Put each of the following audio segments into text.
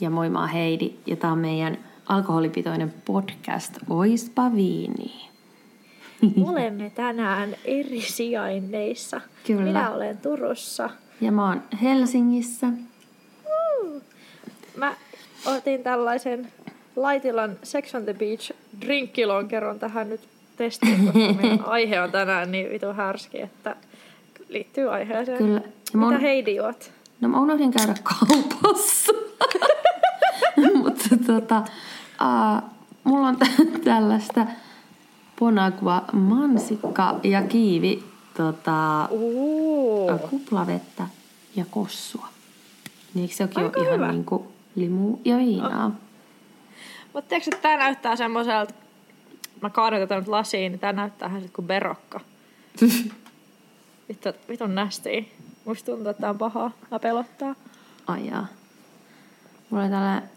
Ja moi, mä oon Heidi. Ja tää on meidän alkoholipitoinen podcast Oispa viini. Olemme tänään eri sijainneissa. Kyllä. Minä olen Turussa. Ja mä oon Helsingissä. Mä otin tällaisen Laitilan Sex on the Beach drinkkilonkeron tähän nyt testiin, koska meidän aihe on tänään niin vitu härski, että liittyy aiheeseen. Kyllä. Mä Mitä Heidi juot? No mä unohdin käydä kaupassa. Mutta tota, uh, mulla on tä- tällaista Bonagua mansikka ja kiivi tota, uh, kuplavettä ja kossua. Niin eikö sekin Aika ole ihan hyvä. niinku limu ja viinaa? Mutta tiedätkö, että tää näyttää semmoiselta, mä kaadan tätä nyt lasiin, niin tää näyttää ihan kuin berokka. Vittu, vitun nästi. Musta tuntuu, että tää on pahaa. Mä pelottaa. Ai jaa. Mulla oli tällainen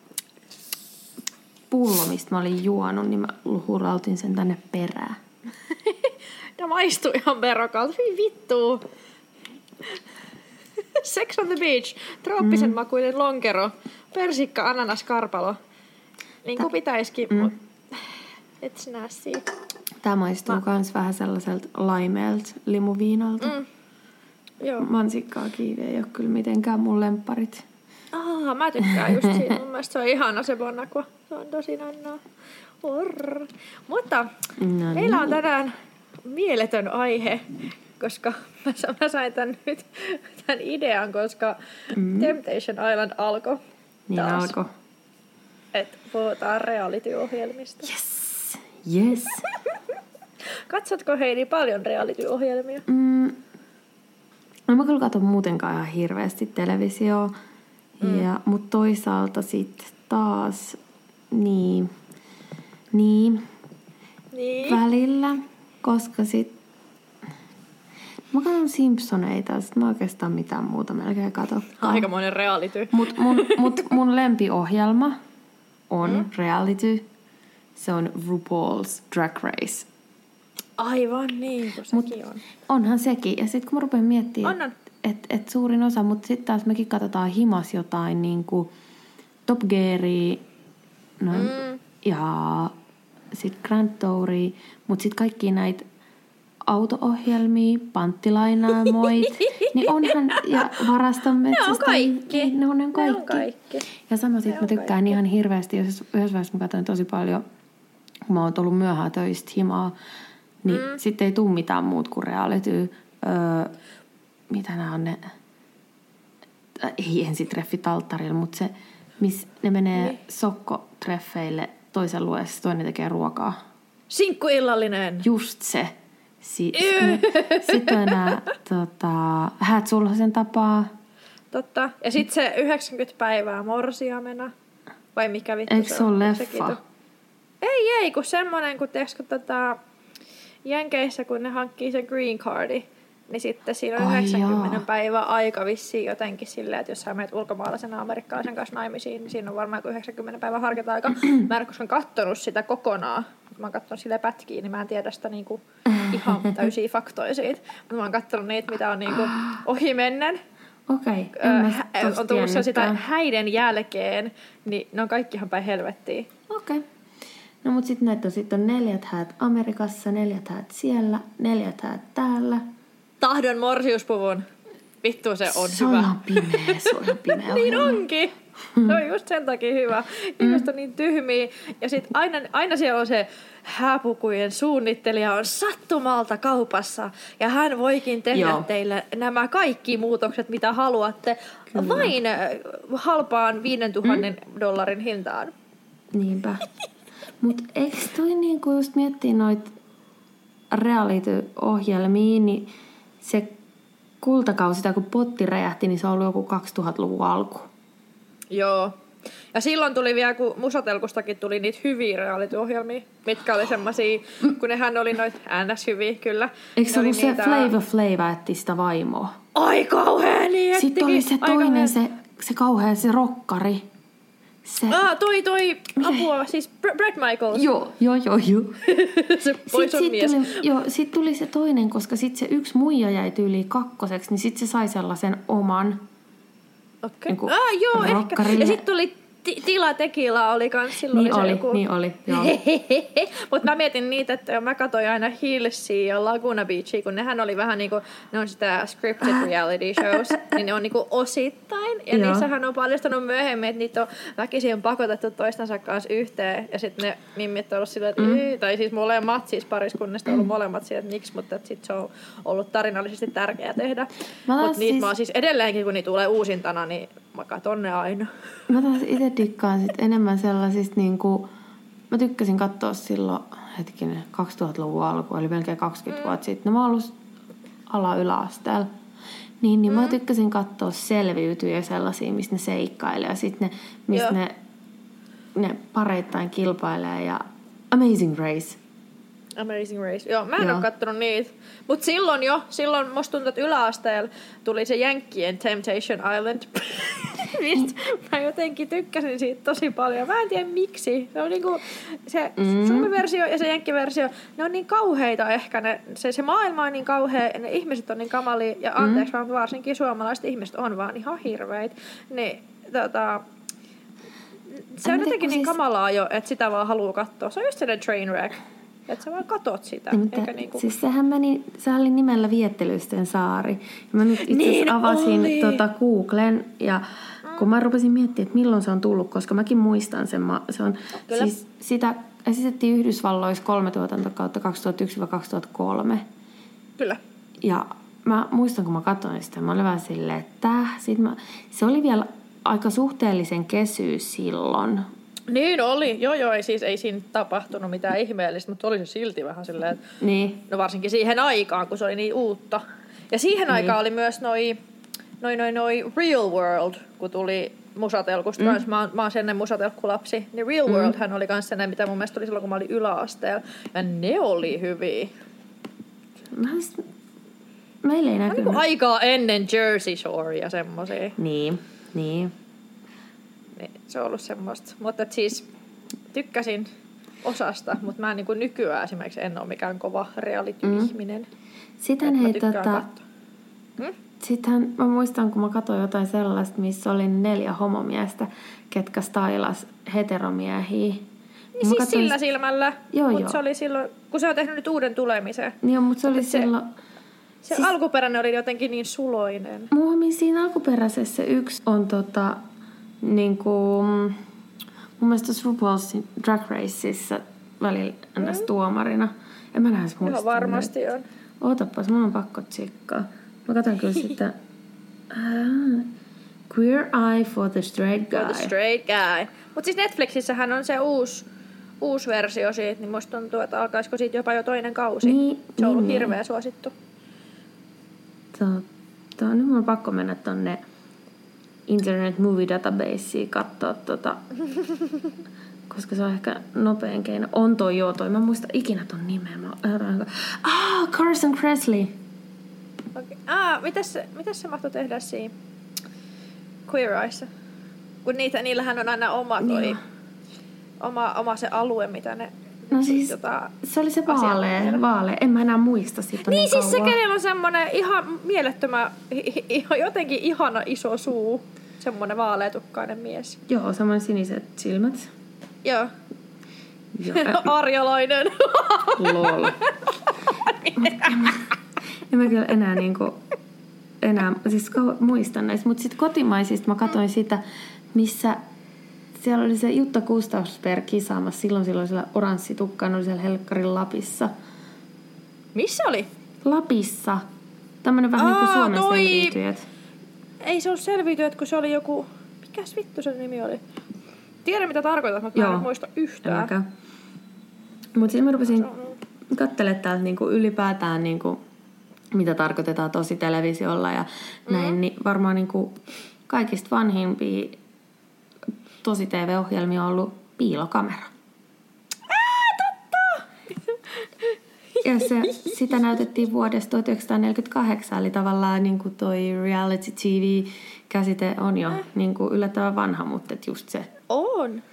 pullo, mistä mä olin juonut, niin mä hurautin sen tänne perään. Ja maistuu ihan berokalta. Voi vittu. Sex on the beach. Trooppisen mm. makuinen lonkero. Persikka, ananas, karpalo. Niin kuin pitäisikin, mm. mut it's nasty. Tää maistuu mä... kans vähän sellaiselta laimeelta limuviinalta. Mm. Joo. Mansikkaa kiivi ei ole kyllä mitenkään mun lempparit. Ah, mä tykkään just siitä. Mun mielestä se on ihana se Bonacqua. Se on tosi nannaa. Orr. Mutta No meillä on niin. tänään mieletön aihe, koska mä, mä sain tän nyt tämän idean, koska mm. Temptation Island alkoi Niin alkoi. Että puhutaan reality-ohjelmista. Yes. Yes. Katsotko Heidi paljon reality-ohjelmia? Mm. No mä kyllä katson muutenkaan ihan hirveästi televisioa. Mm. Ja, mutta toisaalta sitten taas, niin, niin, Niin. välillä, koska sit mä katson Simpsoneita, sit mä oikeastaan mitään muuta melkein katso. Aikamoinen reality. Mut mun, mut mun lempiohjelma on mm. reality. Se on RuPaul's Drag Race. Aivan niin, kuin Mut sekin on. onhan sekin. Ja sitten kun mä rupean miettimään, On, on. että et suurin osa, mutta sitten taas mekin katsotaan himas jotain niin kuin Top Gearia no, Mm. ja sitten Grand Touria, mutta sitten kaikki näitä auto-ohjelmia, panttilainaamoit, niin onhan, ja varaston metsästä, kaikki. Niin, ne on, ne on Ne on kaikki. kaikki. Ja Ne että mä on tykkään ihan hirveästi, jos yhdessä vaiheessa mä katsoin tosi paljon, kun mä oon tullut myöhään töistä himaa, niin mm. sitten ei tule mitään muut kuin reality. Öö, mitä nämä on ne? Ei ensitreffit alttarilla, mutta se, missä ne menee niin. sokkotreffeille toisen luessa, toinen tekee ruokaa. Sinkkuillallinen. Just se. Si- Sitten on nämä tota, häät sulhasen tapaa. Totta. Ja sitten se 90 päivää morsiamena. Vai mikä vittu Eikö se ole Sekin leffa? tu- Ei, ei, kun semmonen, kun tiedätkö tota, Jenkeissä, kun ne hankkii se green cardi, niin sitten siinä on Ai 90 jaa. päivää aika vissiin jotenkin silleen, että jos sä menet ulkomaalaisen amerikkalaisen kanssa naimisiin, niin siinä on varmaan kuin 90 päivää harkinta-aika. mä en koskaan kattonut sitä kokonaan. Mä oon katsonut sille pätkiä, niin mä en tiedä sitä niinku ihan täysiä faktoja siitä. Mutta mä oon katsonut niitä, mitä on niinku ohi mennen. Okei, hä- tosta on tullut sitä häiden jälkeen, niin ne on kaikki ihan päin helvettiin. Okei. Okay. No mut sitten näitä on, sit on neljät häät Amerikassa, neljät häät siellä, neljät häät täällä. Tahdon morsiuspuvun. Vittu se on se hyvä. on pimeä, se on pimeä Niin onkin. Se on just sen takia hyvä. Ihmiset on niin tyhmiä. Ja sitten aina, aina siellä on se hääpukujen suunnittelija on sattumalta kaupassa. Ja hän voikin tehdä Joo. Joo. teille nämä kaikki muutokset, mitä haluatte. Kyllä. Vain äh, halpaan 5000 mm. dollarin hintaan. Niinpä. Mut eikö toi niinku just miettii noit reality-ohjelmia, niin se kultakausi, tai kun potti räjähti, niin se on ollut joku 2000-luvun alku. Joo. Ja silloin tuli vielä, kun Musatelkustakin tuli niitä hyviä reality-ohjelmia, mitkä oli semmosia, kun nehän oli noit ns hyviä, kyllä. Eikö se ollut se niitä- Flavor Flav etti sitä vaimoa? Ai kauhea, niin Sitten oli se. Ai toinen, se, se kauhea se rokkari. Se, Ah, toi, toi, apua, siis Br- Brad Michaels. joo, joo, joo, joo. se pois on sit mies. tuli, joo, sit tuli se toinen, koska sit se yksi muija jäi tyyliin kakkoseksi, niin sit se sai sellaisen oman. Okei. Niinku ah, joo, ehkä. Ja sitten oli ti- Tila Tekila oli kans silloin. Niin oli, joku... niin oli, joo. Mutta mä mietin niitä, että mä katsoin aina Hillsia ja Laguna Beachia, kun nehän oli vähän niinku, ne on sitä scripted reality shows, niin ne on niinku osittain. Ja Joo. niissähän on paljastunut myöhemmin, että niitä on väkisin pakotettu toistensa kanssa yhteen. Ja sitten ne mimmit on ollut silleen, että mm. tai siis molemmat, siis pariskunnista on ollut molemmat silleen, että miksi, mutta sitten se on ollut tarinallisesti tärkeää tehdä. Mutta niitä siis- mä oon siis edelleenkin, kun niitä tulee uusintana, niin mä katon ne aina. Mä taas itse dikkaan sit enemmän sellaisista niinku, mä tykkäsin katsoa silloin, hetkinen, 2000-luvun alku, eli melkein 20 mm. vuotta sitten. No mä oon ollut ala yläasteella. Niin, niin mm. mä tykkäsin katsoa selviytyjä sellaisia, missä ne seikkailee ja sitten ne, missä ne, ne pareittain kilpailee ja Amazing Race. Amazing Race. Joo, mä en Joo. ole kattonut niitä. Mutta silloin jo, silloin musta tuntuu, että yläasteella tuli se Jenkkien Temptation Island. Mistä mä jotenkin tykkäsin siitä tosi paljon. Mä en tiedä miksi. Se on niinku, se mm. suomi-versio ja se jenkkiversio, ne on niin kauheita ehkä. Ne, se, se maailma on niin kauhea, ja ne ihmiset on niin kamalia, ja anteeksi vaan, varsinkin suomalaiset ihmiset on vaan ihan hirveitä. Niin, tota, se on jotenkin niin siis- kamalaa jo, että sitä vaan haluaa katsoa. Se on just sellainen train wreck. Että sä vaan katot sitä. Niin, mutta eikä niinku... Siis sehän meni, se oli nimellä Viettelysten saari. Ja mä nyt itse Niin avasin oli. tota Googlen ja kun mä rupesin miettimään, että milloin se on tullut, koska mäkin muistan sen. Ma- Se on, Kyllä. siis sitä esitettiin Yhdysvalloissa kolme tuotantokautta 2001-2003. Kyllä. Ja mä muistan, kun mä katsoin sitä, mä olin vähän silleen, että täh. Sitten mä, se oli vielä aika suhteellisen kesy silloin. Niin oli. Joo, joo. Ei, siis, ei siinä tapahtunut mitään ihmeellistä, mutta oli se silti vähän silleen, että Niin. no varsinkin siihen aikaan, kun se oli niin uutta. Ja siihen niin. aikaan oli myös noi, noi, noi, noi Real World, kun tuli musatelkusta mm. Mä, oon, mä oon sen musatelkkulapsi. Niin Real mm. World hän oli kans sellainen, mitä mun mielestä oli silloin, kun mä olin yläasteella. Ja ne oli hyviä. Mä siis, meillä ei Niin näkynyt. kuin aikaa ennen Jersey Shore ja semmosia. Niin, niin. Niin, se on ollut semmoista. Mutta siis tykkäsin osasta, mutta mä en niin nykyään esimerkiksi en ole mikään kova reality-ihminen. Sitten Mä hei, tota. Hmm? Sittenhän mä muistan, kun mä katsoin jotain sellaista, missä oli neljä homomiestä, ketkä stailas heteromiehiä. Niin mä siis katsoin- sillä silmällä, Joo, mutta joo. se oli silloin, kun se on tehnyt nyt uuden tulemisen. Niin, mutta se oli se- silloin... Se Siis- siis... alkuperäinen oli jotenkin niin suloinen. Mulla siinä alkuperäisessä yksi on tota, niinku, mm, mun mielestä RuPaul's Drag Raceissa välillä ns. tuomarina. En mä nähdä muista. Mm. Ihan varmasti on. Ootapas, mun on pakko tsekkaa. Mä katson kyllä sitä. Ah, Queer Eye for the Straight Guy. For the straight guy. Mutta siis Netflixissähän on se uusi, uusi versio siitä, niin musta tuntuu, että alkaisiko siitä jopa jo toinen kausi. Niin, se on ollut niin, hirveä suosittu. Totta, nyt mun on pakko mennä tonne Internet Movie Databaseen katsoa tota, koska se on ehkä nopein keino. On toi joo, toi. Mä muista ikinä ton nimeä. Mä, ah, Carson Kressley. Okay. Ah, mitäs, se- mitäs se mahtoi tehdä siinä Queer Eyeissa? Kun niitä, niillähän on aina oma toi, Niin. oma, oma se alue, mitä ne No siis, tota, se oli se vaalea, vaalea. En mä enää muista siitä Niin, niin siis se, kauan. kenellä on semmonen ihan hi- jotenkin ihana iso suu. Semmonen vaaleatukkainen mies. Joo, samoin siniset silmät. Joo. Joo, Arjalainen. lol. en mä kyllä enää niinku, enää, siis muistan näistä, mutta sitten kotimaisista mä katsoin sitä, missä siellä oli se Jutta Gustafsberg kisaamassa, silloin silloin siellä oranssi tukkaan oli siellä Helkkarin Lapissa. Missä oli? Lapissa. Tämmönen vähän niin kuin Aa, Suomen toi- selviytyjät. Ei se ollut selviytynyt, kun se oli joku... Mikäs vittu sen nimi oli? Tiedän mitä tarkoitat, mutta mä en Joo. muista yhtään. Mutta sitten mä rupesin Se katselemaan täältä niinku ylipäätään, niinku, mitä tarkoitetaan tosi televisiolla ja näin, niin varmaan niinku kaikista vanhimpia tosi TV-ohjelmia on ollut piilokamera. Ja se, sitä näytettiin vuodesta 1948, eli tavallaan niin kuin toi reality TV-käsite on jo niin kuin yllättävän vanha, mutta et just se. On.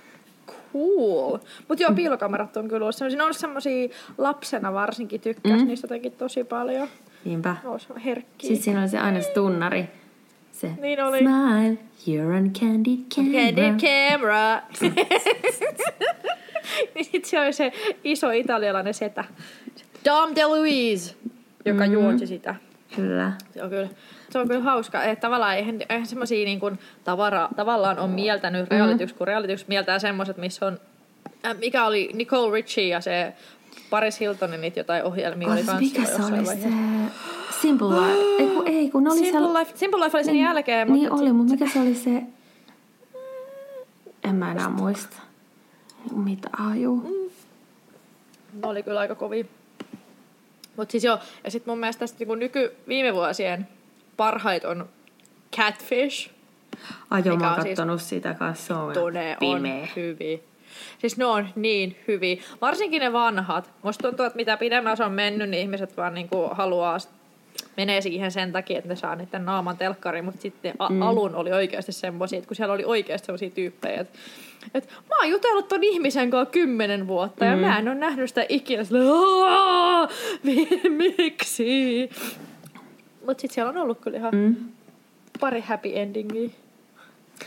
Cool. Mutta joo, piilokamerat on kyllä ollut semmosia, ne on semmosia lapsena varsinkin tykkäs mm. niistä jotenkin tosi paljon. Niinpä. Ne on herkkiä. Sitten siinä oli se aina se tunnari. Se Niin oli. Smile, you're on candid camera. Candid camera. niin sit se oli se iso italialainen setä. Dom DeLuise, joka Mhm. mm. juonsi sitä. Kyllä. Se on kyllä, se on kyllä hauska. Että tavallaan eihän, eihän semmosia niin kuin tavara, tavallaan on mieltänyt realityks, kun realityks mieltää semmoset, missä on, äh, mikä oli Nicole Richie ja se Paris Hiltonin niitä jotain ohjelmia oli Olis, kans mikä se oli se. Simple Life? Ei kun, ei, kun oli Simple, siellä... Life, Simple Life oli sen jälkeen, Niin mutta oli, mutta mikä se oli se... En mä enää muista. Mitä? Ah, juu. ne oli kyllä aika kovia. Mutta siis joo, ja sitten mun mielestä tästä niinku nyky viime vuosien parhait on Catfish. Ai joo, mä oon on siis- kattonut sitä kanssa. Se on Ne on pimeä. hyviä. Siis ne on niin hyviä. Varsinkin ne vanhat. Musta tuntuu, että mitä pidemmän se on mennyt, niin ihmiset vaan niinku haluaa menee siihen sen takia, että ne saa niiden naaman telkkariin, mutta sitten a- mm. alun oli oikeasti semmoisia, että kun siellä oli oikeasti semmoisia tyyppejä, että, että mä oon jutellut ton ihmisen kanssa kymmenen vuotta mm. ja mä en ole nähnyt sitä ikinä. Sillä, "Aah, mi- miksi? Mutta sitten siellä on ollut kyllä ihan mm. pari happy endingiä.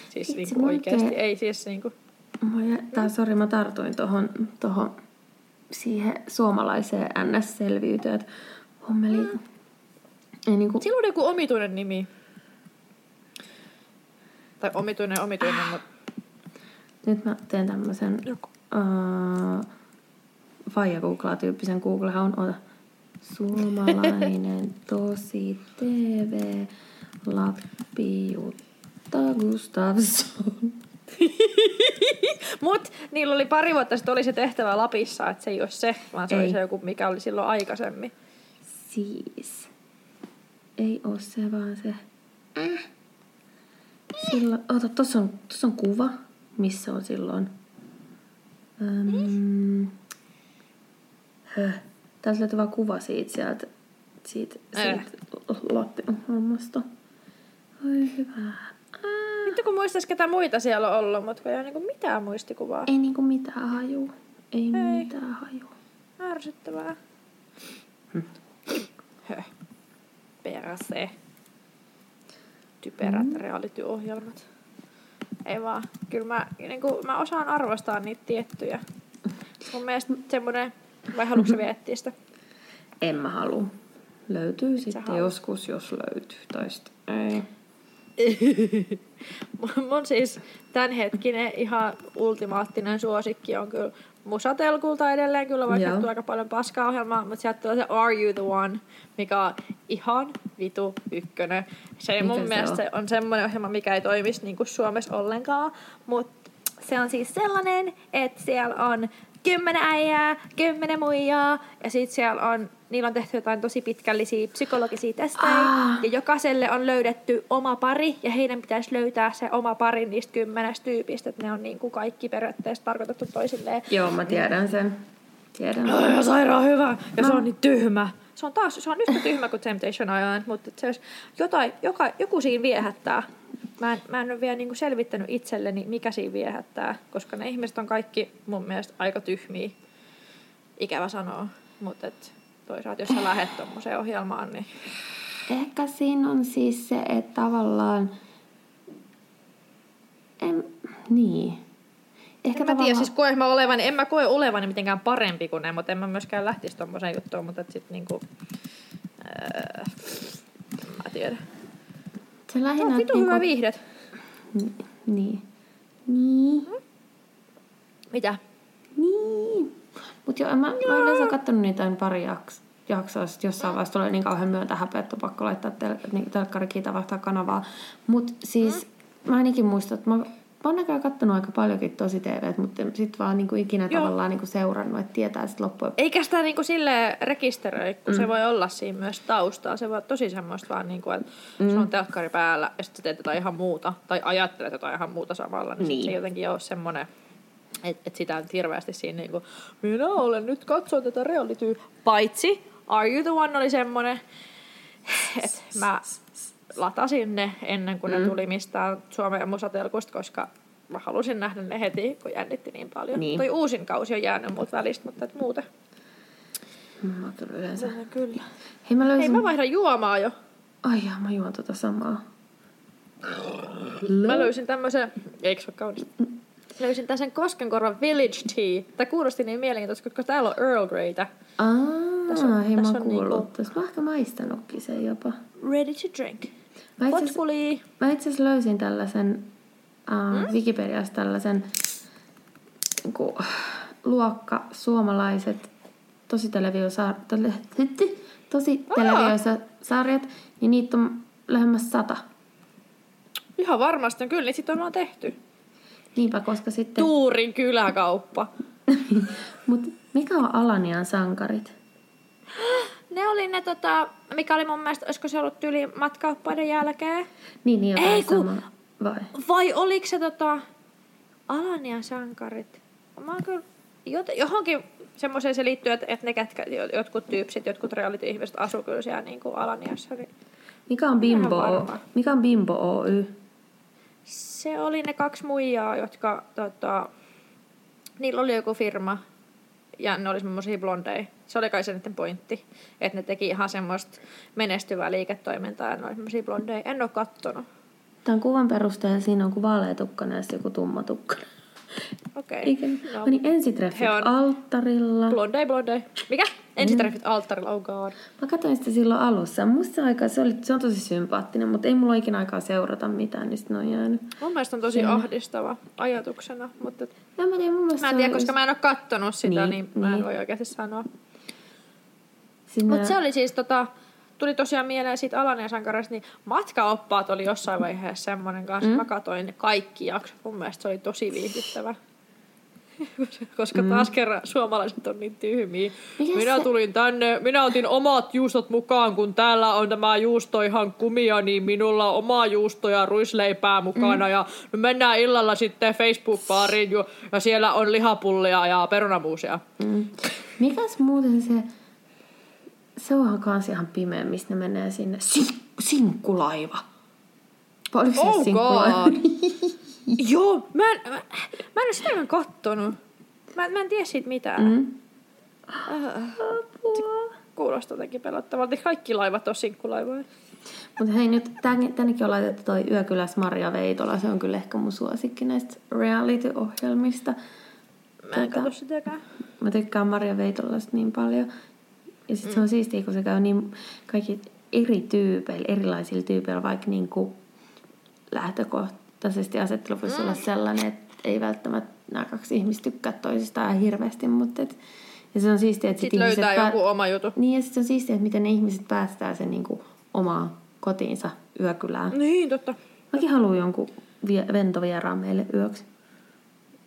Siis niinku oikeasti, oikein- ei siis niinku... Tää, sori, mä tartuin tohon, tohon siihen suomalaiseen NS-selviytyyn, että hommeli... Mm. Ei niinku, Sillä on joku omituinen nimi. Tai omituinen, omituinen, mutta nyt mä teen tämmösen joku. uh, faija googlaa tyyppisen Google on ota. Suomalainen tosi TV Lappi Jutta Gustafsson. Mut niillä oli pari vuotta sitten oli se tehtävä Lapissa, että se ei ole se, vaan se Ei. oli se joku, mikä oli silloin aikaisemmin. Siis. Ei oo se vaan se. Silloin, ota, tossa on, tossa on kuva, missä on silloin. Öm, höh. Täältä löytyy vaan kuva siitä sieltä, siitä, siitä Lappi-hommasta. Oi hyvä. Nyt kun muistais ketä muita siellä on ollut, mutta kun ei ole niinku mitään muistikuvaa. Ei niinku mitään haju. Ei, ei. mitään haju. Ärsyttävää. Höh. Perse. Typerät mm. reality-ohjelmat. Ei vaan. Kyllä mä, niin kuin, mä osaan arvostaa niitä tiettyjä. Mun mielestä semmonen... Vai haluatko sä vielä etsiä sitä? En mä halua. Löytyy sitten haluat. joskus, jos löytyy. Tai sitten ei. Mun- siis tämänhetkinen ihan ultimaattinen suosikki on kyllä Musatelkulta edelleen kyllä vaikka Joo. tulee aika paljon paskaa ohjelmaa, mutta sieltä tulee se Are You The One, mikä on ihan vitu ykkönen. Se Mikä mun se mielestä on? se on semmoinen ohjelma, mikä ei toimisi niin kuin Suomessa ollenkaan, mutta se on siis sellainen, että siellä on kymmenen äijää, kymmenen muijaa, ja sitten siellä on, niillä on tehty jotain tosi pitkällisiä psykologisia testejä, Ah. ja jokaiselle on löydetty oma pari, ja heidän pitäisi löytää se oma pari niistä kymmenestä tyypistä, että ne on niin kuin kaikki periaatteessa tarkoitettu toisilleen. Joo, mä tiedän sen. Tiedän. Ihan sairaan hyvä, ja se on niin tyhmä. Se on taas, se on yhtä tyhmä kuin Temptation Island, mutta se olisi jotain, joka, joku siinä viehättää. Mä en, mä en ole vielä niinku selvittänyt itselleni, mikä siinä viehättää, koska ne ihmiset on kaikki mun mielestä aika tyhmiä. Ikävä sanoa, mutta et toisaalta jos sä lähet tommoseen ohjelmaan, niin Ehkä siinä on siis se, että tavallaan... En, niin. Ehkä en mä tiedä, siis koe mä olevani, en mä koe olevani mitenkään parempi kuin ne, mutta en mä myöskään lähtisi tommoseen juttuun, mutta et sit niinku, en mä tiedä. se lähinnä... No, hyvä niinku- viihdet. Ni- Niin. Niin. Mitä? Niin. Mut joo, mä, mä oon yleensä kattonut niitä pari jaks, jaksoa, sit jossain vaiheessa tulee niin kauhean myötä häpeä, että on pakko laittaa tel, niin, telkkari kiitä vaihtaa kanavaa. Mut siis mä ainakin muistan, että mä, mä oon näköjään kattonut aika paljonkin tosi TVt, mutta sit vaan niinku ikinä Joo. tavallaan niinku seurannut, että tietää sit loppujen Eikä sitä niinku sille rekisteröi, kun mm. se voi olla siinä myös taustaa. Se voi olla tosi semmoista vaan, niinku, että mm. sulla on telkkari päällä ja sitten teet jotain ihan muuta. Tai ajattelet jotain ihan muuta samalla. Niin, Niin. Se jotenkin ole semmoinen, että et sitä on hirveästi siinä niinku, minä olen nyt katsoin tätä reality. Paitsi Are You The One oli semmoinen, että mä latasin ne ennen kuin mm. ne tuli mistään Suomen musatelkusta, koska mä halusin nähdä ne heti, kun jännitti niin paljon. Niin. Toi uusin kausi on jäänyt muut välistä, mutta et muuten. Mä kyllä yleensä. Se, kyllä. Hei mä Hei, löysin... mä vaihdan juomaa jo. Ai jaa, mä juon tota samaa. Mä löysin tämmöisen, eikö se ole kaunista? Löysin tämmöisen Koskenkorvan Village Tea. Tämä kuulosti niin mielenkiintoista, koska täällä on Earl Greytä. Aa, Tässä on- hei mä tässä oon on kuullut. niinku- Tässä mä oon ehkä maistanutkin sen jopa. Ready to drink. Mä itse asiassa- löysin tällaisen, äh, Hmm? Wikipediasta tällaisen niinku, luokka suomalaiset tositeleviosarjat, tositeleviosarjat, niin niitä on lähemmäs sata. Ihan varmasti, kyllä niitä sitten ollaan tehty. Niinpä, koska sitten... Tuurin kyläkauppa. Mut mikä on Alanian sankarit? Ne oli ne, tota, mikä oli mun mielestä, olisiko se ollut tyyli matkaoppaiden jälkeen? Niin, niin Ei, kun- sama. Vai? Vai oliko se tota, Alanian sankarit? Mä oon kyllä jot- johonkin semmoiseen se liittyy, että, että ne ketkä, jo- jotkut tyypsit, jotkut reality-ihmiset asuu kyllä siellä niin kuin Alaniassa. Niin Mikä on Bimbo, o- mikä on Bimbo Oy? se oli ne kaksi muijaa, jotka tota, niillä oli joku firma ja ne oli semmoisia blondeja. Se oli kai se niiden pointti, että ne teki ihan semmoista menestyvää liiketoimintaa ja ne oli semmoisia blondeja. En ole kattonut. Tämän kuvan perusteella siinä on kuin vaaleatukkainen ja joku tummatukkainen. Okei. Eikä, No, no, niin ensitreffit he on- alttarilla. blondei, blondei. Mikä? Ensitreffit alttarilla, oh god. Mä katsoin sitä silloin alussa. Musta aika, se, oli, se on tosi sympaattinen, mutta ei mulla ikinä aikaa seurata mitään, niin sitten on jäänyt. Mun mielestä on tosi ahdistava ajatuksena, mutta Ja mä tiedän, mun mä en tiedä, koska mä en ole kattonut sitä, niin, Niin, niin mä en niin. voi oikeasti sanoa. Sinne, Mutta se oli siis tota, tuli tosiaan mieleen siitä Alanian sankarista, niin matkaoppaat oli jossain vaiheessa semmoinen kanssa. Mm. Mä katoin kaikki jaksot. Mun mielestä se oli tosi viihdyttävä. Koska taas kerran suomalaiset on niin tyhmiä. Mikä minä se- tulin tänne, minä otin omat juustot mukaan, kun täällä on tämä juusto ihan kumia, niin minulla on omaa juusto ja ruisleipää mukana. Mm. Ja me mennään illalla sitten Facebook-baariin ja siellä on lihapullia ja perunamuusia. Mm. Mikäs muuten se... Se onhan kans ihan pimeä, mistä ne menee sinne. Sin- sinkkulaiva. Vai Oliko se Oh sinkkulaiva? Joo, mä en, mä, mä en ole sitäkään kattonut. Mä, mä en tiedä siitä mitään. Mm. Kuulostaa jotenkin pelottavalta. Kaikki laivat on sinkkulaivoja. Mutta hei nyt, tän, tännekin on laitettu toi Yökyläs Maria Veitola. Se on kyllä ehkä mun suosikki näistä reality-ohjelmista. Mä en Tota, katso sitäkään. Mä tykkään Maria Veitolasta niin paljon. Ja sitten se on siistiä, kun se käy niin kaikki eri tyypeillä, erilaisilla tyypeillä, vaikka niin kuin lähtökohtaisesti asettelu voisi olla sellainen, että ei välttämättä nämä kaksi ihmistä tykkää toisistaan hirveästi, mutta et, ja se on siistiä, että sit Sitten löytää ihmiset joku oma jutu. Niin, ja sitten on siistiä, että miten ne ihmiset päästää sen niin kuin omaan kotiinsa yökylään. Niin, totta. Mäkin haluan jonkun vie- ventovieraan meille yöksi.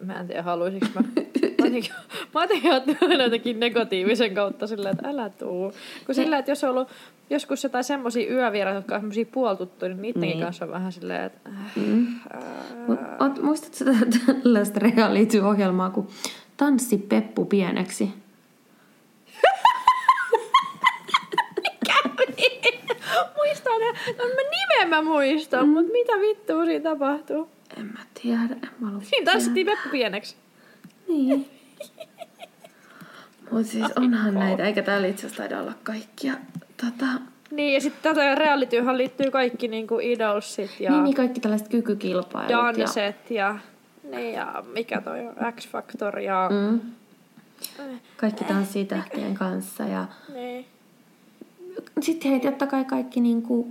Mä en tiedä, haluaisinko mä. Mä jotenkin, mä jotenkin ajattelen jotenkin negatiivisen kautta silleen, että älä tuu. Kun sillä, että jos on ollut joskus jotain semmoisia yövieraita, jotka on semmoisia puoltuttuja, niin niidenkin Niin. kanssa on vähän silleen, että äh, Mm. Mut, oot, muistatko tällaista reality-ohjelmaa kuin Tanssi Peppu pieneksi? Muistan, no mä nimen mä muistan, mm. mutta mitä vittua siinä tapahtuu? En mä tiedä, en mä halua Siinä tanssittiin Peppu pieneksi. Niin. Mutta siis onhan näitä, eikä täällä itse asiassa taida olla kaikkia. Tota, Niin, ja sitten tätä realityhän liittyy kaikki niinku idolsit ja niin, niin kaikki tällaiset kykykilpailut. ja, danset ja, niin, ja mikä toi on, X-Factor ja... mm, kaikki tanssii tähtien kanssa. Ja Niin. sitten hei, totta kai kaikki niinku,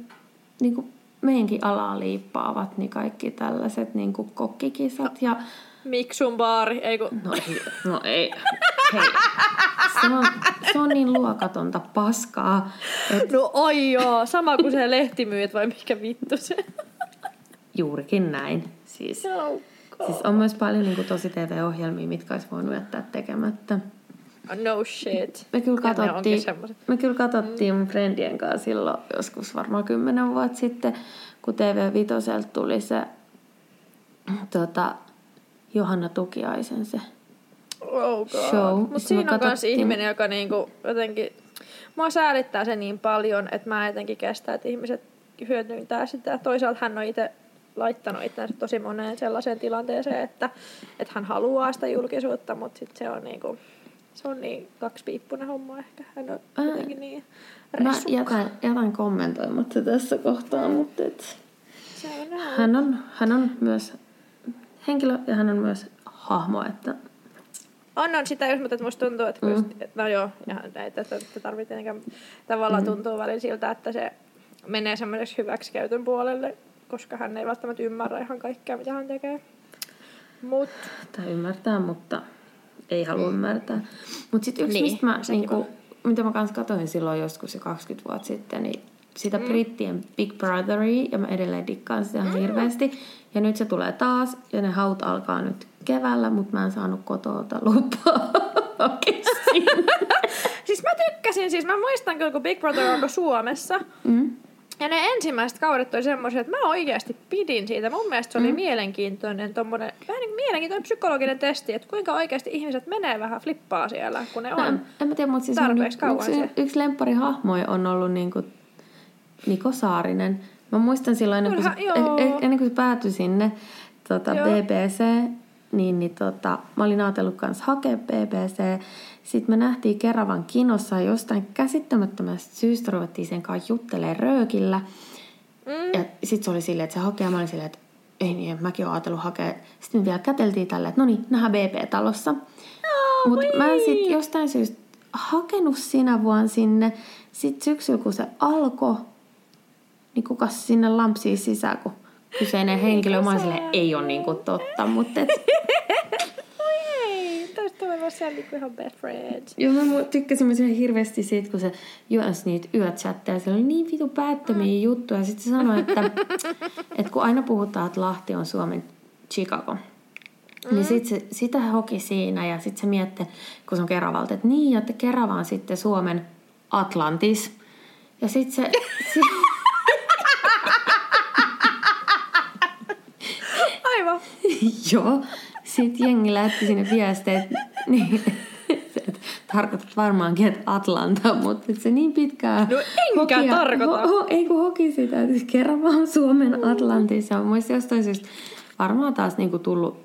niinku meidänkin alaa liippaavat, niin kaikki tällaiset niinku kokkikisat ja Miksun baari, ei kun... No ei, no ei. Hei. Se on, se on niin luokatonta paskaa, että No oi joo, sama kuin se lehtimyyjät vai mikä vittu se. juurikin näin. Siis, siis on myös paljon niin kuin, tosi TV-ohjelmia, mitkä olisi voinut jättää tekemättä. no shit. Me kyllä katsottiin, me kyllä katsottiin mun friendien kanssa silloin joskus varmaan kymmenen vuotta sitten, kun TV Vitoselta tuli se tota, Johanna Tukiaisen se. Oh Show. Mutta Sitten siinä on myös katsottiin- ihminen, joka niinku jotenkin... Mua säälittää se niin paljon, että mä jotenkin kestää, että ihmiset hyödyntää sitä. Toisaalta hän on itse laittanut itsensä tosi moneen sellaiseen tilanteeseen, että, että hän haluaa sitä julkisuutta, mutta sit se on niinku... Se on niin kaksipiippunen homma ehkä. Hän on Ää, jotenkin niin Mä ressu. jätän, jätän kommentoimatta tässä kohtaa, mutta et, Se on. Hän on, hän on myös henkilö ja hän on myös hahmo, että On, on sitä just, mutta musta tuntuu, että, mm. just, että no joo, ihan, että, että, tietenkään, tavallaan mm. tuntuu välillä siltä, että se menee semmoiseksi hyväksikäytön puolelle, koska hän ei välttämättä ymmärrä ihan kaikkea, mitä hän tekee. Mut, tai ymmärtää, mutta ei halua ymmärtää. Mutta sitten yksi, Niin, mistä mä, niinku, mitä mä kanssa katsoin silloin joskus se 20 vuotta sitten, niin sitä mm. brittien Big Brotheria, ja mä edelleen dikkaan sitä mm. hirveästi. Ja nyt se tulee taas, ja ne haut alkaa nyt keväällä, mutta mä en saanut kotota lupaa. Siis mä tykkäsin, siis mä muistan kyllä, kun Big Brother alkoi Suomessa. mm. Ja ne ensimmäiset kaudet oli semmoisia, että mä oikeasti pidin siitä. Mun mielestä se oli mm. mielenkiintoinen, tommonen, vähän niin kuin mielenkiintoinen psykologinen testi, että kuinka oikeasti ihmiset menee vähän flippaa siellä, kun ne on. En, en mä tiedä, mutta siis tarpeeksi kauan yksi, yksi lempparihahmoja on ollut niinku Niko Saarinen. Mä muistan silloin, ennen kuin, se, Kyllähän, joo. eh- eh- ennen kuin se päätyi sinne tota, Joo. BBC, niin, niin tota, mä olin ajatellut kanssa hakea BBC. Sitten me nähtiin Keravan kinossa ja jostain käsittämättömästä syystä ruvettiin sen kanssa juttelemaan röökillä. Mm. Ja sitten se oli silleen, että se hakee, mä olin silleen, että ei niin, mä oon ajatellut hakea. Sitten me vielä käteltiin tällä, että no niin, nähdään BP-talossa. Oh, Mutta mä en sitten jostain syystä hakenut sinä vuonna sinne. Sitten syksyllä, kun se alkoi, niin kukas sinne lampsii sisään, kun kyseinen henkilö, mä olin silleen, ei ole niinku totta, mutta et, tästä siellä niinku ihan best friends. joo, mä tykkäsin hirveästi siitä, kun se juonsi niitä yöchatteja, siellä oli niin vitu päättömiä juttuja. Sitten se sanoi, että, että kun aina puhutaan, että Lahti on Suomen Chicago, Mm. Niin sit se, sitä hoki siinä ja sitten se mietti, kun se on Keravalta, että niin, että Kerava on sitten Suomen Atlantis. Ja sitten se... se Aivan. joo. Sitten jengi lähetti sinne viesteet, niin, tarkoitat varmaankin, että Atlanta, mutta että se niin pitkään... No enkä tarkoita. Ho, ho, ei kun hoki sitä, että kerran vaan Suomen Atlantis. Ja muista jostain syystä varmaan taas niinku tullut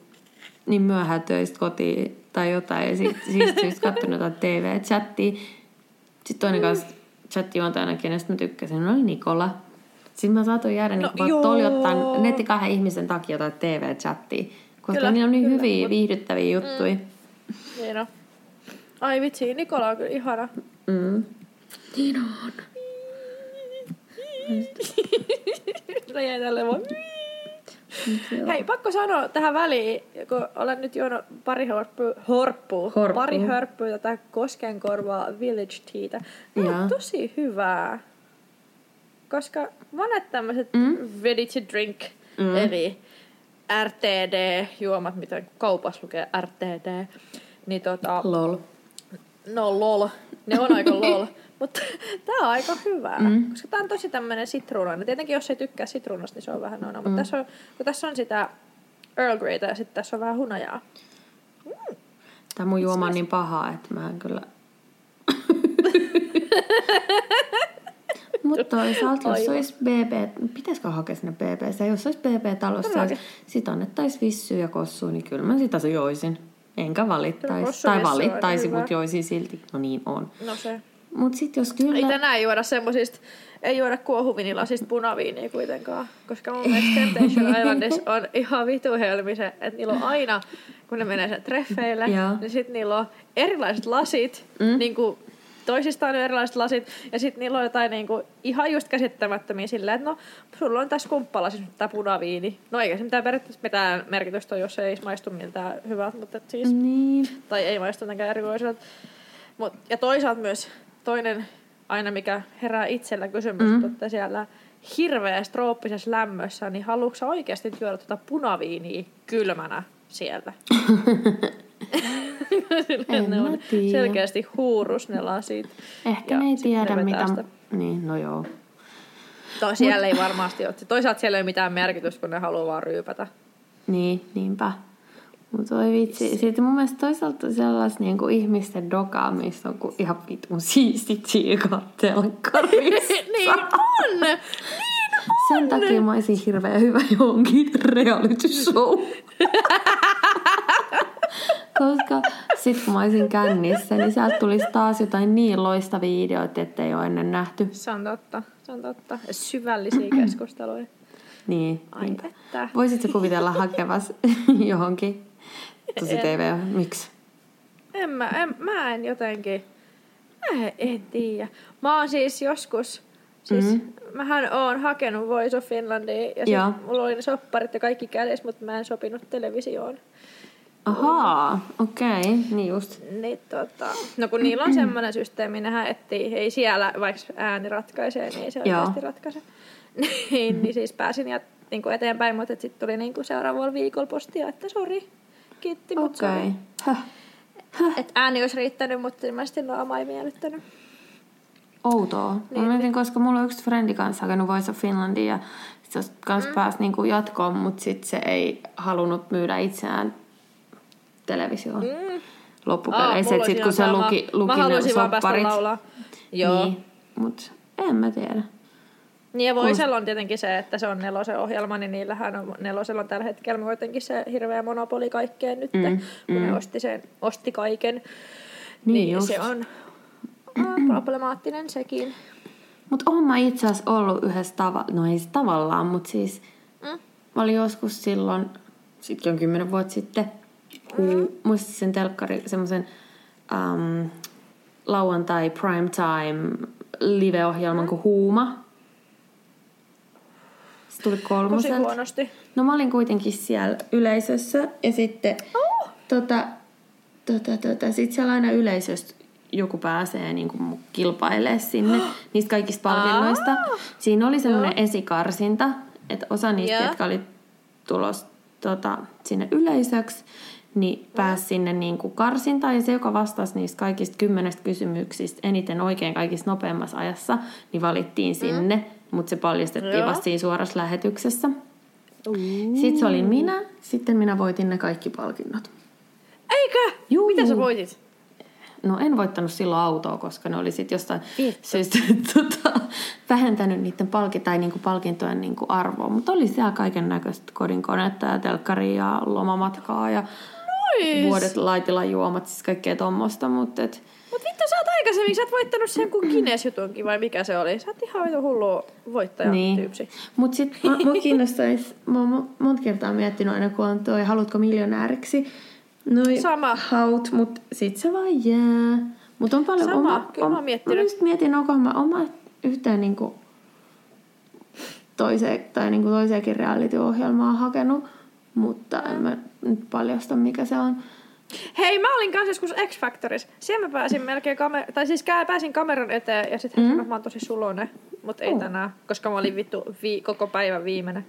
niin myöhään töistä kotiin tai jotain. Ja sitten siitä syystä katsonut jotain TV-chattia. Sitten toinen kanssa chattijuontajana, kenestä mä tykkäsin, oli Nikola. Sitten mä saatoin jäädä no, niin toljottaan netti kahden ihmisen takia jotain TV-chattia. Koska Kyllä, niillä on niin kyllä, hyviä, mut- viihdyttäviä juttuja. Niin on. Ai vitsi, Nikola on kyllä ihana. Mm. Niin on. Se jäi tälleen vaan. Hei, pakko sanoa tähän väliin, kun olen nyt juonut pari horppua, horppua, Horppua. pari hörppua tätä Koskenkorvaa Village Teatä. On tosi hyvää. Koska monet tämmöiset Mm. mm. ready to drink, Mm. mm. eli RTD-juomat, mitä kaupassa lukee RTD, niin tota, Lol. no lol, ne on aika lol. Mutta tää on aika hyvää, Mm. mm. koska tää on tosi tämmönen sitruunainen. Tietenkin jos ei tykkää sitruunasta, niin se on vähän noina. Mutta Mm. tässä on, kun tässä on sitä Earl Greytä ja sitten tässä on vähän hunajaa. Tämä mun juoma on niin pahaa, että mä en kyllä... Mutta toisaalta, jos Aivan. olisi BB, pitäisikö hakea sinne BBC, jos olisi BB-talossa Todellakin. sit annettaisiin vissyä ja kossua, niin kyllä mä sitä se joisin. Enkä valittaisi. Tai valittaisi, mutta joisin silti. No niin on. No se. Mutta sitten jos Ei kyllä... tänään juoda semmosista, ei juoda kuohuvinilasista punaviiniä kuitenkaan. Koska mun mielestä Temptation Islandissa on ihan vitu helmisen, että niillä on aina, kun ne menee sen treffeille, niin sit niillä on erilaiset lasit, mm. niin kuin toisistaan on erilaiset lasit, ja sitten niillä on jotain niin kuin, ihan just käsittämättömiä silleen, että no, sulla on tässä kumppalasissa nyt tää punaviini. No eikä se mitään periaatteessa mitään merkitystä ole, jos ei maistu miltään hyvältä, mutta et siis Niin. tai ei maistu mitenkään erikoiselta. Mut, ja toisaalta myös toinen aina, mikä herää itsellä kysymys, Mm. että siellä hirveässä trooppisessa lämmössä, niin haluatko oikeasti juoda tuota punaviiniä kylmänä sieltä? En ne on tiedä. selkeästi huurus ne lasit. Ehkä Ja ne ei ne tiedä, vetää mitä... sitä. Niin, no joo. To, siellä ei varmasti ole. Toisaalta siellä ei ole mitään merkitystä, kun ne haluaa vaan ryypätä. Niin, niinpä. Mutta voi vitsi. Sitten mun mielestä toisaalta sellaista niinku ihmisten dokaamista on kuin ihan vitun siisti tsiikat telkkarissa. niin on! Niin Sen takia mä olisin hirveän hyvä johonkin reality show. Koska sit kun mä olisin kännissä, niin sieltä tulisi taas jotain niin loistavia ideoita, ettei ole ennen nähty. Se on totta, se on totta. Ja syvällisiä keskusteluja. Niin. Ai niinpä. että. Voisitko kuvitella hakevas johonkin? Tosi En. TV, miksi? En mä, en, mä en jotenkin, mä en, en tiedä. Mä oon siis joskus, siis Mhm. mm-hmm. mähän oon hakenut Voice of Finlandia ja sit mulla oli ne sopparit ja kaikki kädessä, mutta mä en sopinut televisioon. Ahaa, okei, okay, niin just. Niin, tota, no kun niillä on semmoinen systeemi, nehän etsii, ei siellä, vaikka ääni ratkaisee, niin se oikeasti ratkaise. niin, niin siis pääsin ja, niin kuin eteenpäin, mutta sitten tuli niin kuin seuraavalla viikolla postia, että sori, kiitti, mutta Okei. okay. Höh. Et ääni olisi riittänyt, mutta ilmeisesti naama ei miellyttänyt. Outoa. Mä Niin, mietin, koska mulla on yksi frendi kanssa hakenut Voice of Finlandia ja se olisi kans mm. pääsi niinku jatkoon, mutta sit se ei halunnut myydä itseään televisioon. Mm. Loppupeleissä, mulla että sit olisi kun se sama. luki, luki Mä ne sopparit. Joo. Niin. Mut en mä tiedä. niin ja Voisella on tietenkin se, että se on nelosen ohjelma, niin niillähän on, nelosella on tällä hetkellä muutenkin se hirveä monopoli kaikkeen nyt, mm, kun mm. ne osti, sen, osti kaiken. Niin niin just. se on äh, problemaattinen sekin. Mutta oon mä itse asiassa ollut yhdessä tava... No ei tavallaan, mutta siis... Mm. Mä olin joskus silloin, sitkin on kymmenen vuotta sitten, huu, mm. muistin sen telkkari, semmoisen um, lauantai prime time live-ohjelman kuin Huuma. Se tuli Tosi kolmoselta. huonosti. No mä olin kuitenkin siellä yleisössä ja sitten Oh. tota, tota, tota, sit siellä aina yleisöstä joku pääsee niin kuin kilpailemaan sinne niistä kaikista palkinnoista. Siinä oli semmoinen esikarsinta, että osa niistä, Joo. jotka oli tulos tota, sinne yleisöksi, niin pääsi sinne niin kuin karsintaan ja se, joka vastasi niistä kaikista kymmenestä kysymyksistä eniten oikein kaikista nopeammassa ajassa, niin valittiin sinne, mutta se paljastettiin Joo. vasta siinä suorassa lähetyksessä. Sitten se olin minä, sitten minä voitin ne kaikki palkinnot. Eikö? Juu. Mitä sä voitit? No en voittanut silloin autoa, koska ne oli sitten jostain Vittu. syystä tota, vähentänyt niiden palki, tai niinku palkintojen niinku arvoa. Mutta oli siellä kaiken näköistä kodinkonetta ja telkkaria ja lomamatkaa ja Vuodet laitilla juomat, siis kaikkea tommosta. Mutta et, Mut vittu, sä oot aikaisemmin, sä oot voittanut sen kuin Guinness-jutunkin, vai mikä se oli? Sä oot ihan vittu hullu voittajatyypsi. niin. Mutta sitten mua kiinnostaisi, mä oon mo- monta kertaa miettinyt aina, kun on toi Haluatko miljonääriksi? Noi Sama. haut, mutta sit se vaan jää. Mutta on paljon Sama, oma, kyllä mä oon miettinyt. Mä just mietin, onko mä oma yhtään niinku toiseen, tai niinku toiseenkin reality-ohjelmaa hakenut, mutta en mä nyt paljasta, mikä se on. Hei, mä olin kanssa joskus X-Factorissa. Siellä mä pääsin melkein kamer- tai siis pääsin kameran eteen ja sitten että mä oon tosi sulonen. Mutta ei Oh. tänään, koska mä olin vittu vi- koko päivän viimeinen.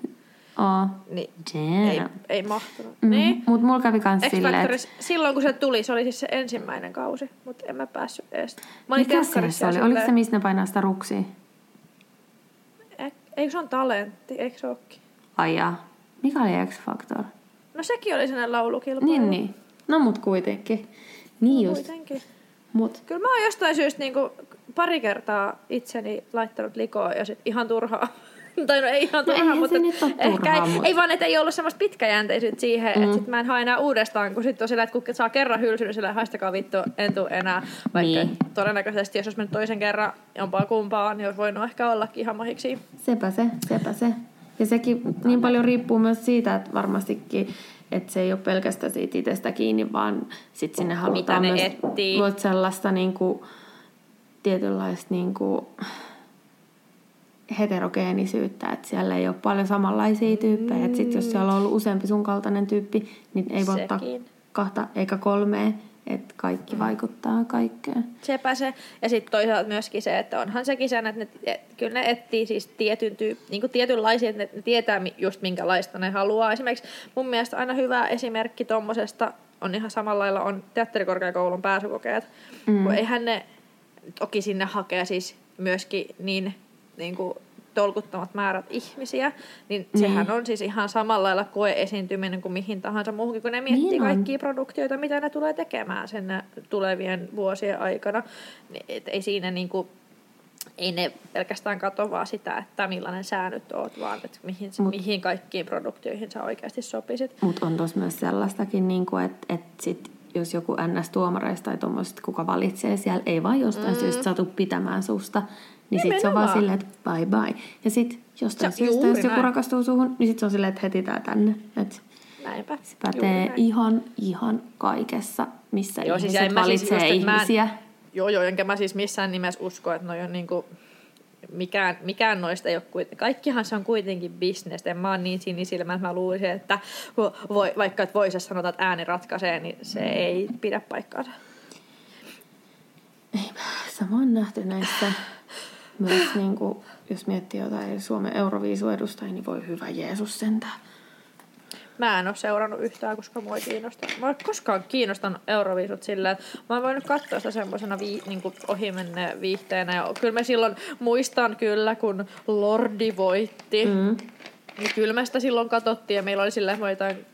Aa, Niin damn. ei, ei mahtunut. Mm, Niin. Mut mulla kävi kans silleen, että X-Factorissa, silloin kun se tuli, se oli siis se ensimmäinen kausi, mutta en mä päässyt edes. Mä olin mikä se, se oli? Oliko se, missä ne painaa sitä ruksia? E- Eikö se on talentti, eikö se ookin? Ai jaa. Mikä oli X-Factor? No sekin oli sellainen laulukilpailu. Niin, niin. No mut kuitenkin. Niin just. Kuitenkin. Mut Kyllä mä oon jostain syystä niinku pari kertaa itseni laittanut likoon ja sit ihan turhaa. tai no ei ihan No turhaa, se mutta ehkä turhaa, ei, mut- ei vaan, että ei ollut semmoista pitkäjänteisyyttä siihen, mm. että sit mä en hae enää uudestaan, kun sit on sillä, että kun saa kerran hylsyn, niin sillä haistakaa vittu, en tuu enää. Vaikka Niin. todennäköisesti, jos olisi mennyt toisen kerran jompaa kumpaa, niin olisi voinut ehkä ollakin ihan mahiksi. sepä se, sepä se. Ja sekin niin paljon riippuu myös siitä, että varmastikin, että se ei ole pelkästään siitä itsestä kiinni, vaan sit sinne halutaan ne myös etsii. luot sellaista niinku, tietynlaista niinku, heterogeenisyyttä, että siellä ei ole paljon samanlaisia tyyppejä. Että sit jos siellä on ollut useampi sun kaltainen tyyppi, niin ei voi ottaa kahta eikä kolmea, että kaikki vaikuttaa kaikkeen. Sepä se. Ja sitten toisaalta myöskin se, että onhan sekin sen, että ne, et, kyllä ne etsii siis tietyn tyyp, niin tietynlaisia, että ne, ne tietää just minkälaista ne haluaa. Esimerkiksi mun mielestä aina hyvä esimerkki tommosesta on ihan samalla lailla on teatterikorkeakoulun pääsykokeet. Mm. Kun eihän ne, toki sinne hakee siis myöskin niin, niin kuin tolkuttomat määrät ihmisiä, niin Niin. sehän on siis ihan samalla lailla koeesiintyminen kuin mihin tahansa muuhunkin, kun ne miettii Niin on. kaikkia produktioita, mitä ne tulee tekemään sen tulevien vuosien aikana. Niin, et ei siinä niinku, ei ne pelkästään katso vaan sitä, että millainen sä nyt oot, vaan että mihin, Mut- mihin kaikkiin produktioihin sä oikeasti sopisit. Mutta on tuossa myös sellaistakin, niin että et sit, jos joku NS-tuomareista tai tuommoiset, kuka valitsee siellä, ei vaan jostain mm. syystä satu pitämään susta, Niin sit se on vaan silleen, että bye bye. Ja sit jostain Se- syystä, jos joku näin. rakastuu suhun, niin sit se on silleen, että heti tää tänne. Et Näinpä. se pätee ihan, ihan kaikessa, missä Joo, siis ihmiset siis valitsee just, että mä en- ihmisiä. Joo, joo, enkä mä siis missään nimessä usko, että noi on niinku, mikään, mikään noista ei ole kuitenkin, kaikkihan se on kuitenkin bisnes. En mä oon niin sinisilmä, että mä luulisin, että voi, vaikka et voisi sanoa, että ääni ratkaisee, niin se ei pidä paikkaansa. Sama on nähty näissä myös, niin kuin, jos miettii jotain Suomen Euroviisuedustajia, niin voi hyvä Jeesus sentään. Mä en ole seurannut yhtään, koska mua ei kiinnosta. Mä en koskaan kiinnostanut Euroviisut silleen, että mä oon voinut katsoa sitä semmoisena vii, niin ohimenne viihteenä. Ja kyllä mä silloin muistan kyllä, kun Lordi voitti. Mm. Niin kyllä me sitä silloin katsottiin ja meillä oli että jotain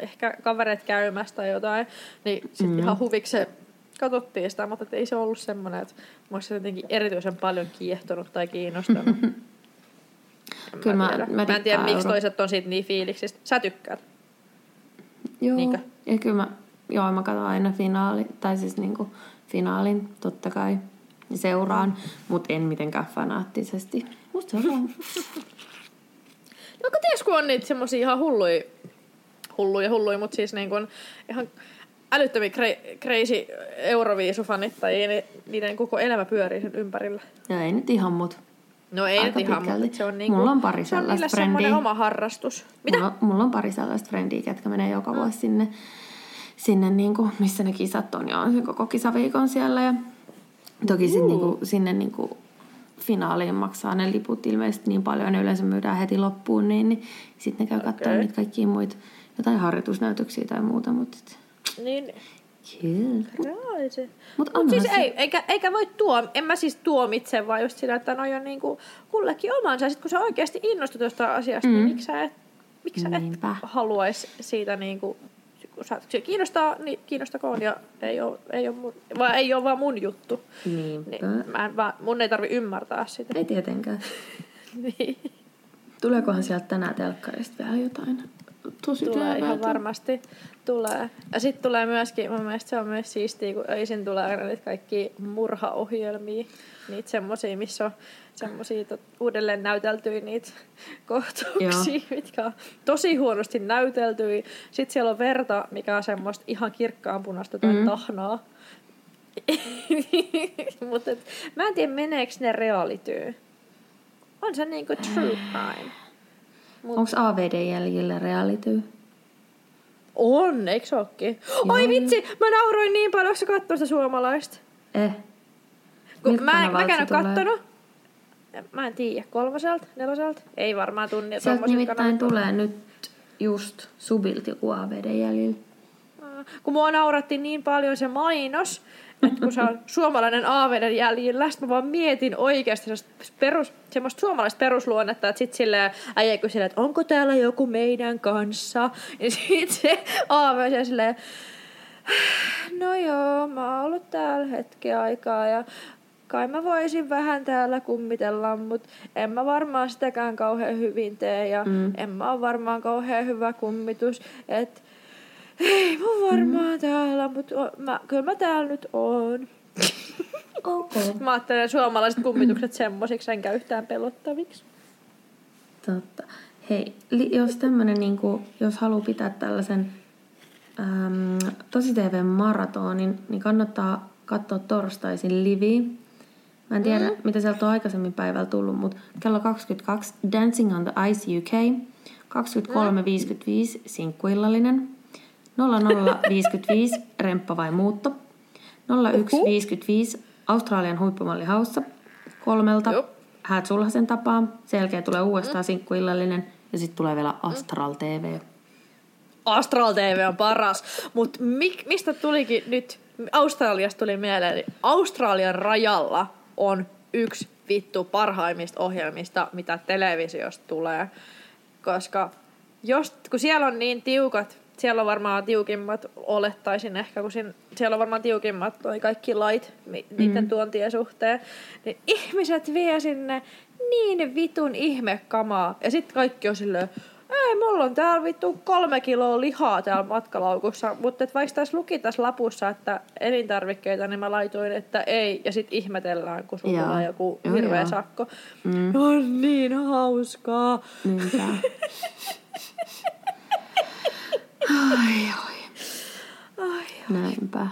ehkä kavereet käymästä tai jotain. Niin sitten mm. ihan huvikseen katsottiin sitä, mutta ei se ollut semmoinen, että mä olisin jotenkin erityisen paljon kiehtonut tai kiinnostanut. En Kyllä mä- tiedä. mä mä en tiedä, miksi euro- toiset on siitä niin fiiliksistä. Sä tykkäät. Joo, Niinkö? ja kyllä mä, joo, mä katson aina finaali, tai siis niinku finaalin totta kai, seuraan, mutta en mitenkään fanaattisesti. Musta se on No kun ties, kun on niitä semmosia ihan hulluja, hulluja, hulluja, mutta siis niin kuin ihan älyttömiä cra- crazy Euroviisufanittajia, niin niiden koko elämä pyörii sen ympärillä. ja ei nyt ihan mut. No ei Aika nyt ihan, pitkälti. mutta se on niinku, Mulla on pari se on semmoinen frendiä. oma harrastus. Mitä? Mulla, mulla on pari sellaista frendiä, ketkä menee joka vuosi sinne, sinne niinku, missä ne kisat on, ja on se koko kisaviikon siellä. Ja toki sit, niinku, sinne niinku, finaaliin maksaa ne liput ilmeisesti niin paljon, ne yleensä myydään heti loppuun, niin, niin sitten ne käy okay. katsomaan niitä kaikkia muita, jotain harjoitusnäytöksiä tai muuta, mutta Niin, Kyllä. Right. Mutta Mut siis se- ei, eikä, eikä voi tuom, en mä siis tuomitse, vaan just sillä, että noi on niinku kullekin omansa. Ja sit kun sä oikeasti innostut jostain asiasta, mm. niin miksi sä et, miksi sä et Niinpä. haluais siitä niinku, kun sä, se kiinnostaa, niin kiinnostakoon ja ei oo, ei oo, mun, vai ei oo vaan mun juttu. Niinpä. Niin, mä en, vaan, mun ei tarvi ymmärtää sitä. Ei tietenkään. niin. Tuleekohan sieltä tänään telkkarista vielä jotain tosi Tulee ihan varmasti. Tulee. Ja sitten tulee myöskin, mun mielestä se on myös siistiä, kun öisin tulee aina niitä kaikki murhaohjelmia. Niitä semmosia, missä on semmosia tot, uudelleen näyteltyjä niitä kohtauksia, mitkä on tosi huonosti näyteltyjä. Sitten siellä on verta, mikä on semmoista ihan kirkkaanpunasta tai mm. tahnaa. Mutta mä en tiedä, meneekö ne realityy. On se niinku true crime. Onko AVD jäljellä reality? On, eikö se ookin? Oi vitsi, mä nauroin niin paljon, onko sä kattonut sitä suomalaista? Eh. Kun mä, en- mäkään en kattonut. Mä en tiedä, kolmoselta, neloselta? Ei varmaan tunnia Sieltä nimittäin tulee nyt just Subilta joku AVD jäljellä. Kun mua nauratti niin paljon se mainos, että kun se on suomalainen aaveden jäljillä, mä vaan mietin oikeasti semmoista, perus, semmoista suomalaista perusluonnetta, että sit silleen äijä että onko täällä joku meidän kanssa? Ja sit se aave on silleen, no joo, mä oon ollut täällä hetken aikaa ja kai mä voisin vähän täällä kummitella, mutta en mä varmaan sitäkään kauhean hyvin tee ja mm. en mä oo varmaan kauhean hyvä kummitus, että ei mun varmaan mm. täällä, mutta mä, kyllä mä täällä nyt oon. Ok. Mä ajattelen suomalaiset kummitukset semmosiksi, enkä yhtään pelottaviksi. Totta. Hei, li, jos tämmönen, niinku, jos haluaa pitää tällaisen äm, tosi TV maratonin, niin kannattaa katsoa torstaisin liviä. Mä en tiedä, mm. mitä sieltä on aikaisemmin päivällä tullut, mutta kello 22 Dancing on the Ice UK, 23.55 sinkkuillallinen, 00.55 remppa vai muutto, 01.55 Australian huippumalli haussa, kolmelta Jop. Häät sulhasen tapaa, sen jälkeen tulee uudestaan sinkkuillallinen ja sitten tulee vielä Astral TV. Astral TV on paras, mutta mistä tulikin nyt, Australiasta tuli mieleen, niin Australian rajalla on yksi vittu parhaimmista ohjelmista, mitä televisiosta tulee. Koska jos, kun siellä on niin tiukat, siellä on varmaan tiukimmat, olettaisin ehkä, kun siinä, siellä on varmaan tiukimmat toi kaikki lait mi- niiden mm. tuontien suhteen, niin ihmiset vie sinne niin vitun ihmekamaa. Ja sitten kaikki on silleen, hei, mulla on täällä vittu kolme kiloa lihaa täällä matkalaukussa, mutta et vaikka tässä luki tässä lapussa, että elintarvikkeita, niin mä laitoin, että ei, ja sitten ihmetellään, kun sulla tulee joku Joo, hirveä joo. sakko. Mm. On niin hauskaa. Niinpä. ai, ai. Ai, Näinpä.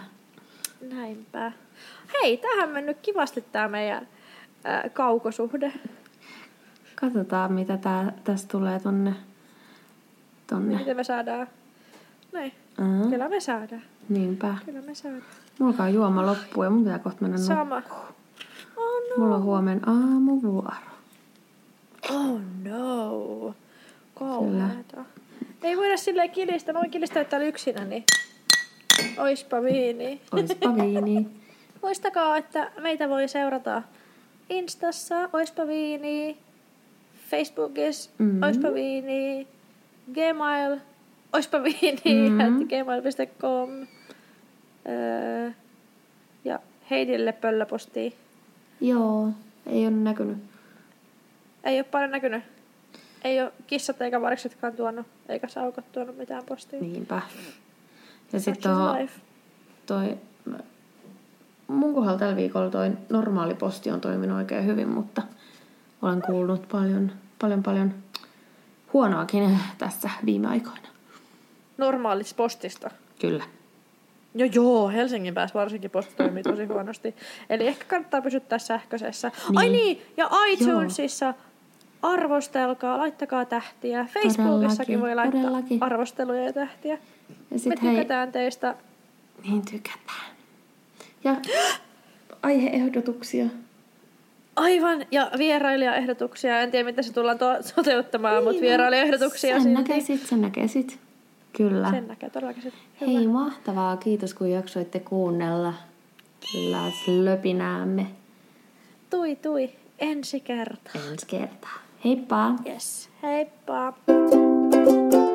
näinpä. Hei, tähän mennyt kivasti tää meidän ää, kaukosuhde. Katsotaan, mitä tää, tästä tulee tonne. tonne. Miten me saadaan? Näin. Aha, Kyllä me saadaan. niinpä. Kyllä me saadaan. Mulla alkaa juoma loppu ja mun pitää kohta mennä. Sama. Oh no. Mulla on huomenna aamuvuoro. Oh no. Kauheeta. Ei voida silleen kilistä. Mä voin kilistää täällä yksinä, niin oispa viini. Oispa viini. Muistakaa, että meitä voi seurata Instassa, oispa viini, Facebookissa, Mhm. mm-hmm. oispa viini, Gmail, oispa viini, Mhm. mm-hmm. gmail.com. Öö, ja Heidille pölläpostiin. Joo, ei ole näkynyt. Ei ole paljon näkynyt. Ei ole kissat eikä variksetkaan tuonut, eikä saukot tuonut mitään postia. Niinpä. Ja sitten life. toi, mun kohdalla tällä viikolla toi normaali posti on toiminut oikein hyvin, mutta olen kuullut paljon, paljon, paljon huonoakin tässä viime aikoina. Normaalista postista. Kyllä. Joo, joo, Helsingin päässä varsinkin posti toimii tosi huonosti. Eli ehkä kannattaa pysyttää sähköisessä. Niin. Ai niin, ja iTunesissa arvostelkaa, laittakaa tähtiä. Facebookissakin Todellakin, voi laittaa todellakin. arvosteluja ja tähtiä. Ja Me sit hei, tykätään teistä. niin tykätään. Ja aiheehdotuksia. Aivan, ja vierailijaehdotuksia. En tiedä, miten se tullaan to- toteuttamaan, mutta vierailijaehdotuksia Sen silti. näkee sit, sen näkee sit. Kyllä. Sen näkee todellakin sit. Hei, mahtavaa. Kiitos, kun jaksoitte kuunnella. Kyllä, löpinäämme Tui, tui. Ensi kerta. ensi kertaa. Heippa! Yes. Heippa.